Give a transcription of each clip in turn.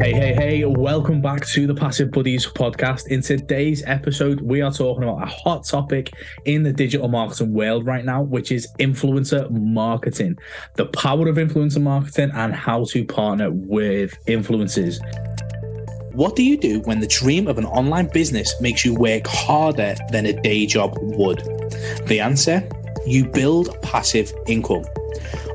Hey, hey, hey, welcome back to the Passive Buddies podcast. In today's episode, we are talking about a hot topic in the digital marketing world right now, which is influencer marketing, the power of influencer marketing, and how to partner with influencers. What do you do when the dream of an online business makes you work harder than a day job would? The answer you build passive income.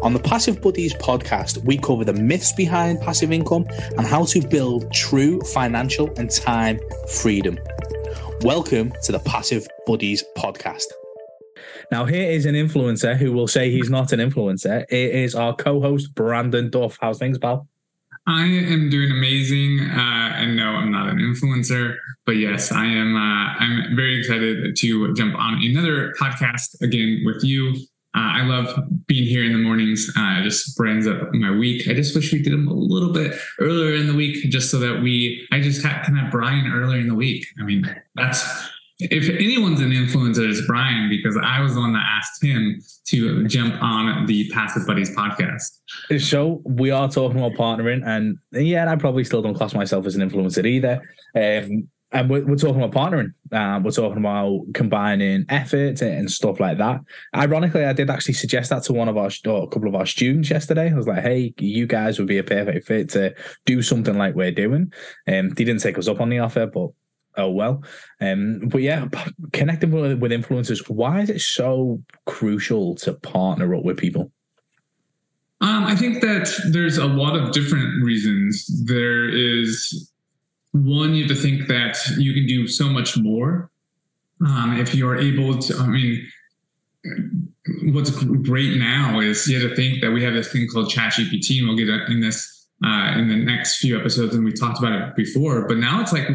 On the Passive Buddies podcast, we cover the myths behind passive income and how to build true financial and time freedom. Welcome to the Passive Buddies podcast. Now, here is an influencer who will say he's not an influencer. It is our co host, Brandon Duff. How's things, pal? I am doing amazing, uh, and no, I'm not an influencer, but yes, I am. Uh, I'm very excited to jump on another podcast again with you. Uh, I love being here in the mornings. Uh, it just brightens up my week. I just wish we did them a little bit earlier in the week, just so that we. I just had, can Brian earlier in the week. I mean, that's if anyone's an influencer, it's Brian because I was the one that asked him to jump on the Passive Buddies podcast. So we are talking about partnering, and yeah, I probably still don't class myself as an influencer either. Um, and we're, we're, talking about partnering. Um, we're talking about combining effort and stuff like that. Ironically, I did actually suggest that to one of our or a couple of our students yesterday. I was like, "Hey, you guys would be a perfect fit to do something like we're doing." And um, they didn't take us up on the offer, but oh well. Um, but yeah, connecting with, with influencers. Why is it so crucial to partner up with people? Um, I think that there's a lot of different reasons. There is one, you have to think that you can do so much more um, if you're able to. I mean, what's great now is you have to think that we have this thing called ChatGPT, and we'll get in this uh, in the next few episodes, and we talked about it before. But now it's like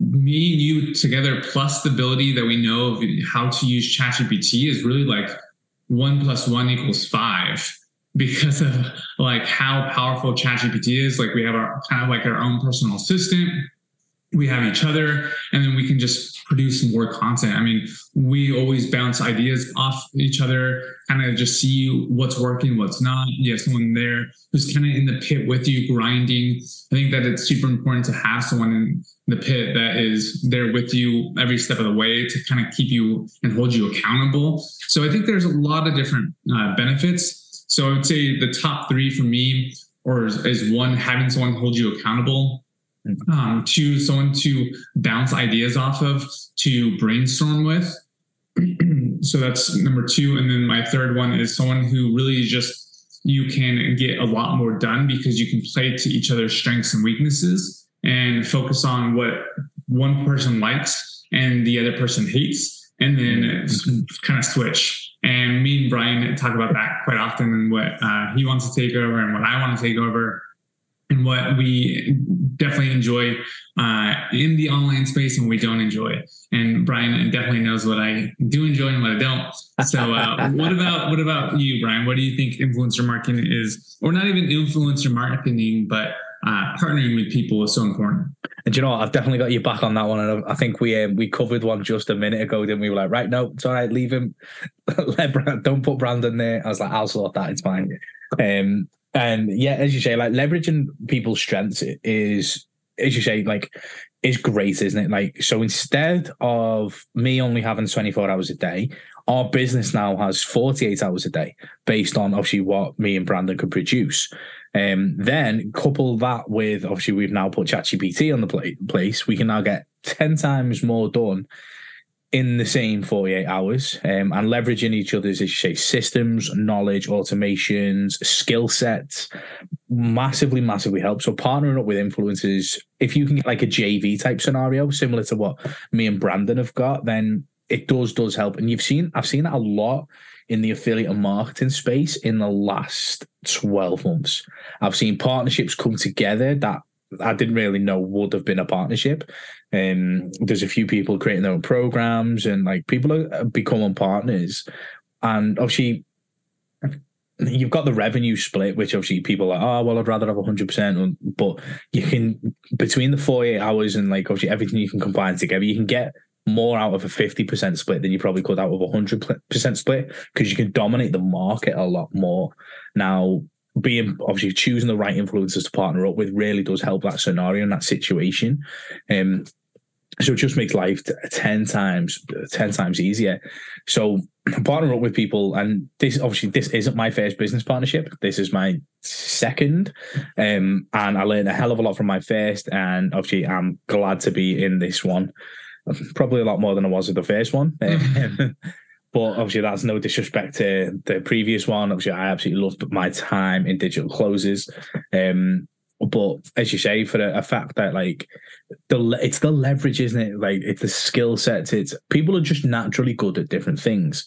me and you together, plus the ability that we know of how to use ChatGPT, is really like one plus one equals five because of like how powerful ChatGPT is. Like we have our kind of like our own personal assistant. We have each other, and then we can just produce more content. I mean, we always bounce ideas off each other, kind of just see what's working, what's not. You have someone there who's kind of in the pit with you, grinding. I think that it's super important to have someone in the pit that is there with you every step of the way to kind of keep you and hold you accountable. So I think there's a lot of different uh, benefits so I would say the top three for me, or is, is one having someone hold you accountable, um, two someone to bounce ideas off of, to brainstorm with. so that's number two, and then my third one is someone who really just you can get a lot more done because you can play to each other's strengths and weaknesses and focus on what one person likes and the other person hates, and then mm-hmm. kind of switch and me and Brian talk about that quite often and what uh, he wants to take over and what I want to take over and what we definitely enjoy uh, in the online space and we don't enjoy. And Brian definitely knows what I do enjoy and what I don't. So, uh, what about what about you, Brian? What do you think influencer marketing is, or not even influencer marketing, but uh, partnering with people is so important. And you know what? I've definitely got your back on that one. And I think we um, we covered one just a minute ago, didn't we? we were like, right, no, it's all right, leave him. Brand- don't put Brandon there. I was like, I'll sort that. It's fine. Um, and yeah, as you say, like leveraging people's strengths is, as you say, like is great, isn't it? Like, so instead of me only having 24 hours a day, our business now has 48 hours a day based on obviously what me and Brandon could produce. Um, then couple that with obviously we've now put ChatGPT on the place, we can now get 10 times more done in the same 48 hours um, and leveraging each other's, as you say, systems, knowledge, automations, skill sets massively, massively helps. So partnering up with influencers, if you can get like a JV type scenario, similar to what me and Brandon have got, then it does, does help. And you've seen, I've seen that a lot in the affiliate marketing space in the last 12 months. I've seen partnerships come together that I didn't really know would have been a partnership. Um, there's a few people creating their own programs and like people are becoming partners. And obviously, you've got the revenue split, which obviously people are, oh, well, I'd rather have 100%. But you can, between the 48 hours and like obviously everything you can combine together, you can get more out of a 50% split than you probably could out of a 100% split because you can dominate the market a lot more. Now, being obviously choosing the right influencers to partner up with really does help that scenario and that situation. Um, so it just makes life 10 times 10 times easier so partner up with people and this obviously this isn't my first business partnership this is my second um, and i learned a hell of a lot from my first and obviously i'm glad to be in this one probably a lot more than i was with the first one but obviously that's no disrespect to the previous one obviously i absolutely loved my time in digital closes um, but as you say, for a, a, fact that like the it's the leverage, isn't it? Like it's the skill sets. It's people are just naturally good at different things.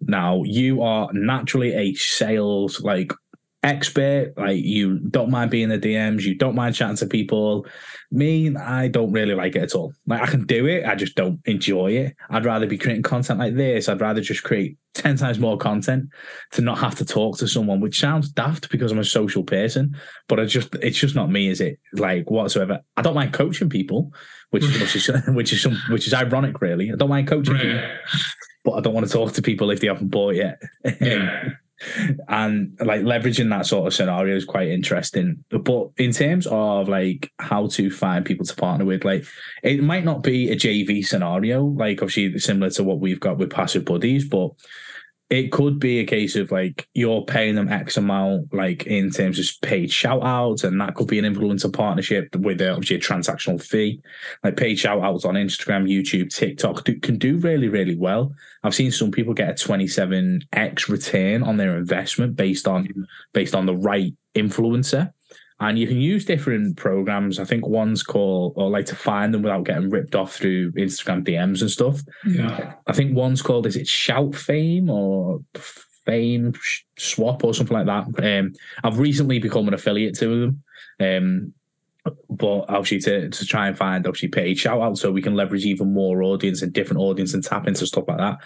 Now you are naturally a sales like expert. Like you don't mind being in the DMs, you don't mind chatting to people. Me, I don't really like it at all. Like I can do it, I just don't enjoy it. I'd rather be creating content like this. I'd rather just create 10 times more content to not have to talk to someone, which sounds daft because I'm a social person, but it's just it's just not me, is it? Like whatsoever. I don't mind coaching people, which is which is which is some which is ironic, really. I don't mind coaching right. people, but I don't want to talk to people if they haven't bought yet. Yeah and like leveraging that sort of scenario is quite interesting. But in terms of like how to find people to partner with, like it might not be a JV scenario, like obviously similar to what we've got with passive buddies, but it could be a case of like you're paying them X amount, like in terms of paid shout outs, and that could be an influencer partnership with uh, obviously a transactional fee. Like paid shout outs on Instagram, YouTube, TikTok do, can do really, really well. I've seen some people get a 27x return on their investment based on based on the right influencer and you can use different programs. I think one's called, or like to find them without getting ripped off through Instagram DMs and stuff. Yeah. I think one's called, is it Shout Fame or Fame Swap or something like that? Um, I've recently become an affiliate to them. Um, but obviously to, to try and find obviously paid shout out so we can leverage even more audience and different audience and tap into stuff like that.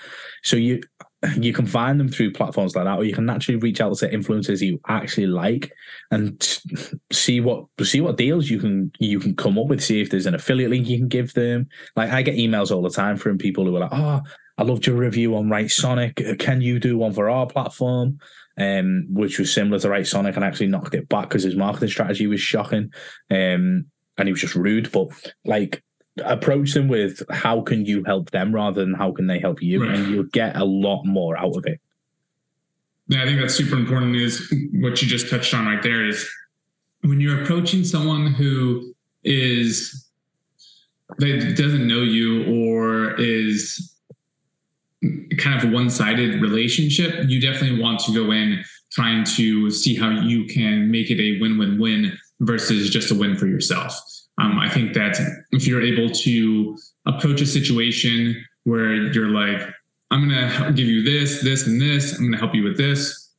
So you you can find them through platforms like that, or you can actually reach out to influencers you actually like and see what see what deals you can you can come up with. See if there's an affiliate link you can give them. Like I get emails all the time from people who are like, "Oh, I loved your review on Writesonic. Can you do one for our platform?" Um, which was similar to Writesonic, and actually knocked it back because his marketing strategy was shocking. Um, and he was just rude. But like approach them with how can you help them rather than how can they help you? Right. and you'll get a lot more out of it. Yeah i think that's super important is what you just touched on right there is when you're approaching someone who is that doesn't know you or is kind of a one-sided relationship you definitely want to go in trying to see how you can make it a win-win-win versus just a win for yourself um, I think that if you're able to approach a situation where you're like, I'm going to give you this, this, and this, I'm going to help you with this,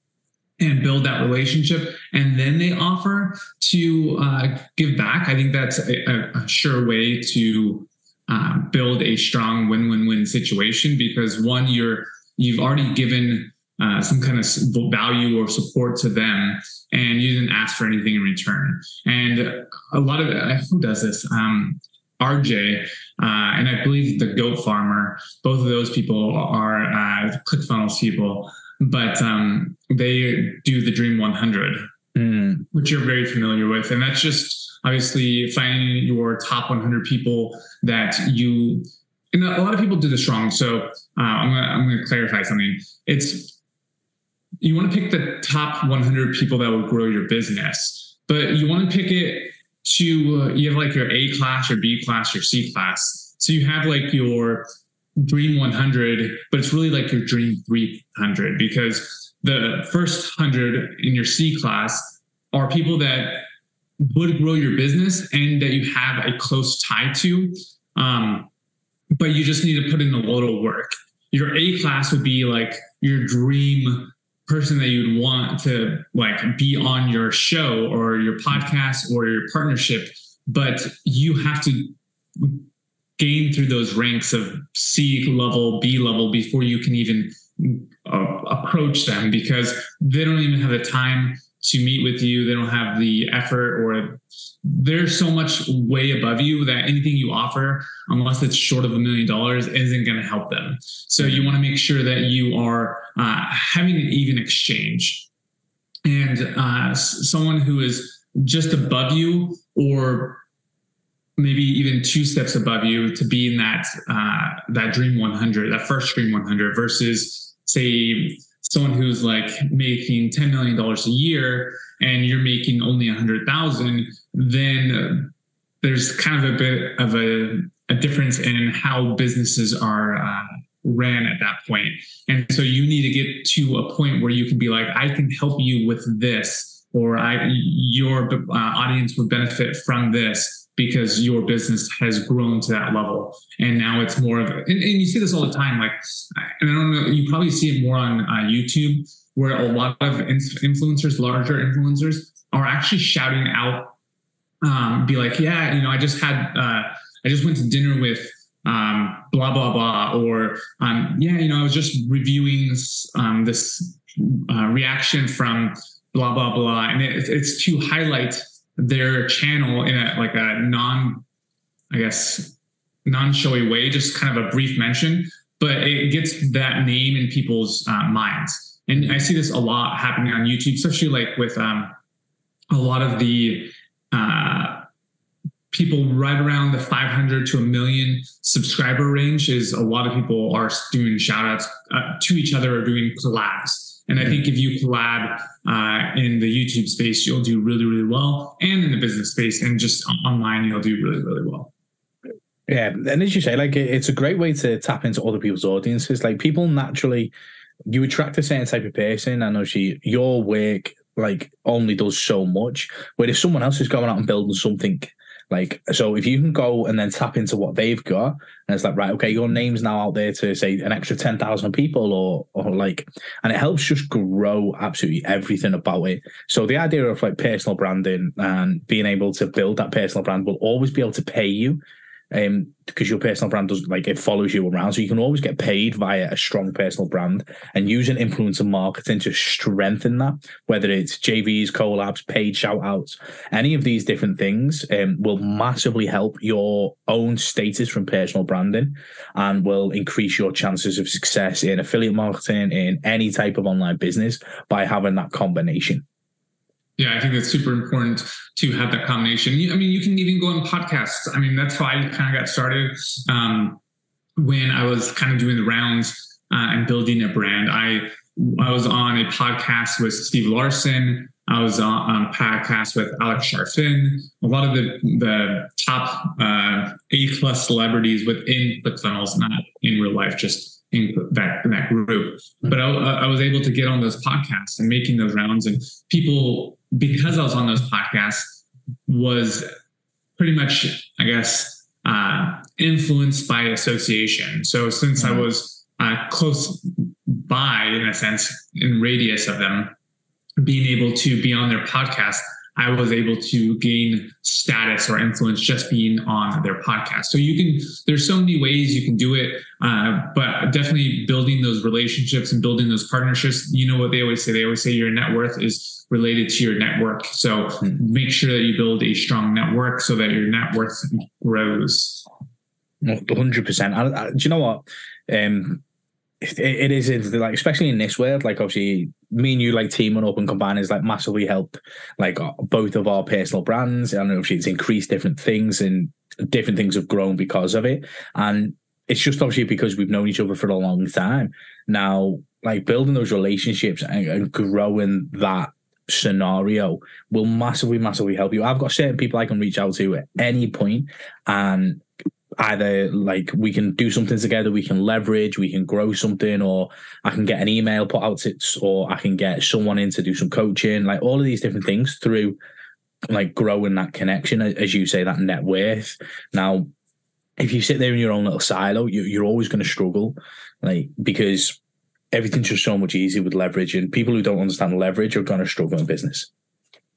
and build that relationship, and then they offer to uh, give back, I think that's a, a sure way to uh, build a strong win-win-win situation because one, you're you've already given uh, some kind of value or support to them and you didn't ask for anything in return. And a lot of uh, who does this? Um, rj uh, and i believe the goat farmer. Both of those people are uh, clickfunnels people but um, they do the dream 100 mm. which you're very familiar with and that's just obviously finding your top 100 people that you and a lot of people do this wrong so uh, i'm gonna i'm gonna clarify something. It's you want to pick the top 100 people that will grow your business, but you want to pick it to uh, you have like your A class, your B class, your C class. So you have like your dream 100, but it's really like your dream 300 because the first 100 in your C class are people that would grow your business and that you have a close tie to. Um, but you just need to put in a little work. Your A class would be like your dream person that you'd want to like be on your show or your podcast or your partnership but you have to gain through those ranks of c level b level before you can even uh, approach them because they don't even have the time to meet with you they don't have the effort or they're so much way above you that anything you offer, unless it's short of a million dollars, isn't going to help them. So you want to make sure that you are uh, having an even exchange. and uh, someone who is just above you or maybe even two steps above you to be in that uh, that dream 100 that first dream 100 versus say someone who's like making $10 million a year and you're making only 100000 then there's kind of a bit of a, a difference in how businesses are uh, ran at that point. And so you need to get to a point where you can be like i can help you with this or i your uh, audience would benefit from this because your business has grown to that level. And now it's more of and, and you see this all the time like and i don't know you probably see it more on uh, youtube where a lot of influencers larger influencers are actually shouting out um, be like yeah you know i just had uh, i just went to dinner with um, blah blah blah or um, yeah you know i was just reviewing um, this uh, reaction from blah blah blah and it, it's to highlight their channel in a like a non, I guess, non-showy way, just kind of a brief mention, but it gets that name in people's uh, minds. And I see this a lot happening on YouTube, especially like with um, a lot of the uh, people right around the 500 to a million subscriber range is a lot of people are doing shout outs uh, to each other or doing collabs and I think if you collab uh, in the YouTube space, you'll do really, really well. And in the business space and just online, you'll do really, really well. Yeah. And as you say, like it's a great way to tap into other people's audiences. Like people naturally, you attract a certain type of person. And obviously your work like only does so much. But if someone else is going out and building something like, so if you can go and then tap into what they've got, and it's like, right, okay, your name's now out there to say an extra 10,000 people or, or like, and it helps just grow absolutely everything about it. So the idea of like personal branding and being able to build that personal brand will always be able to pay you um, because your personal brand does like it follows you around. So you can always get paid via a strong personal brand and using influencer marketing to strengthen that, whether it's JVs, collabs, paid shout outs, any of these different things um, will massively help your own status from personal branding and will increase your chances of success in affiliate marketing, in any type of online business by having that combination. Yeah, I think it's super important to have that combination. I mean, you can even go on podcasts. I mean, that's how I kind of got started um, when I was kind of doing the rounds uh, and building a brand. I I was on a podcast with Steve Larsen. I was on, a podcast with Alex Charfen. A lot of the the top uh, A plus celebrities within ClickFunnels, not in real life, just in that in that group. But I, I was able to get on those podcasts and making those rounds, and people because I was on those podcasts, was pretty much, I guess, uh, influenced by association. So since mm-hmm. I was uh, close by, in a sense, in radius of them, being able to be on their podcast, I was able to gain status or influence just being on their podcast. So you can, there's so many ways you can do it, uh, but definitely building those relationships and building those partnerships. You know what they always say? They always say your net worth is related to your network. So mm-hmm. make sure that you build a strong network so that your net worth grows. 100%. do you know what? Um, it, it is like especially in this world like obviously me and you like teaming up and combining has like massively helped like uh, both of our personal brands and obviously it's increased different things and different things have grown because of it and it's just obviously because we've known each other for a long time now like building those relationships and, and growing that scenario will massively massively help you i've got certain people i can reach out to at any point and either like we can do something together, we can leverage, we can grow something, or I can get an email put out to, or I can get someone in to do some coaching, like all of these different things through like growing that connection, as you say, that net worth. Now, if you sit there in your own little silo, you, you're always going to struggle, like because everything's just so much easier with leverage, and people who don't understand leverage are going to struggle in business.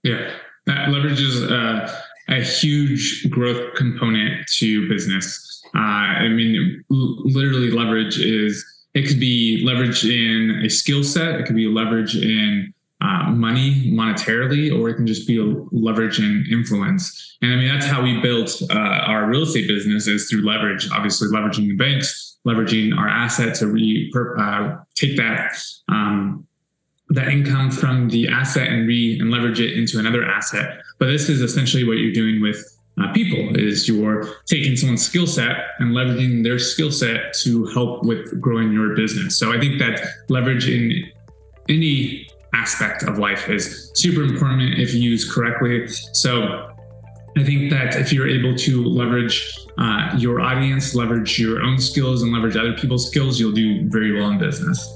Yeah, that leverage is. Uh a huge growth component to business. Uh, I mean, literally, leverage is it could be leverage in a skill set, it could be leverage in uh, money monetarily, or it can just be leverage in influence. And I mean, that's how we built uh, our real estate business is through leverage. Obviously, leveraging the banks, leveraging our assets to re- uh, take that um, the income from the asset and re and leverage it into another asset. But this is essentially what you're doing with uh, people is you're taking someone's skill set and leveraging their skill set to help with growing your business. So I think that leverage in any aspect of life is super important if used correctly. So I think that if you're able to leverage uh, your audience, leverage your own skills, and leverage other people's skills, you'll do very well in business.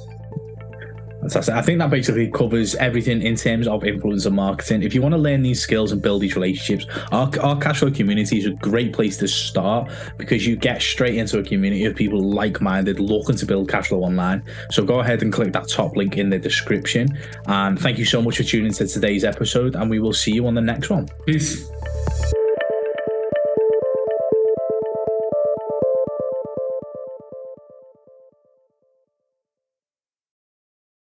Fantastic. I think that basically covers everything in terms of influencer marketing. If you want to learn these skills and build these relationships, our, our Cashflow community is a great place to start because you get straight into a community of people like minded looking to build cashflow online. So go ahead and click that top link in the description. And thank you so much for tuning into today's episode, and we will see you on the next one. Peace.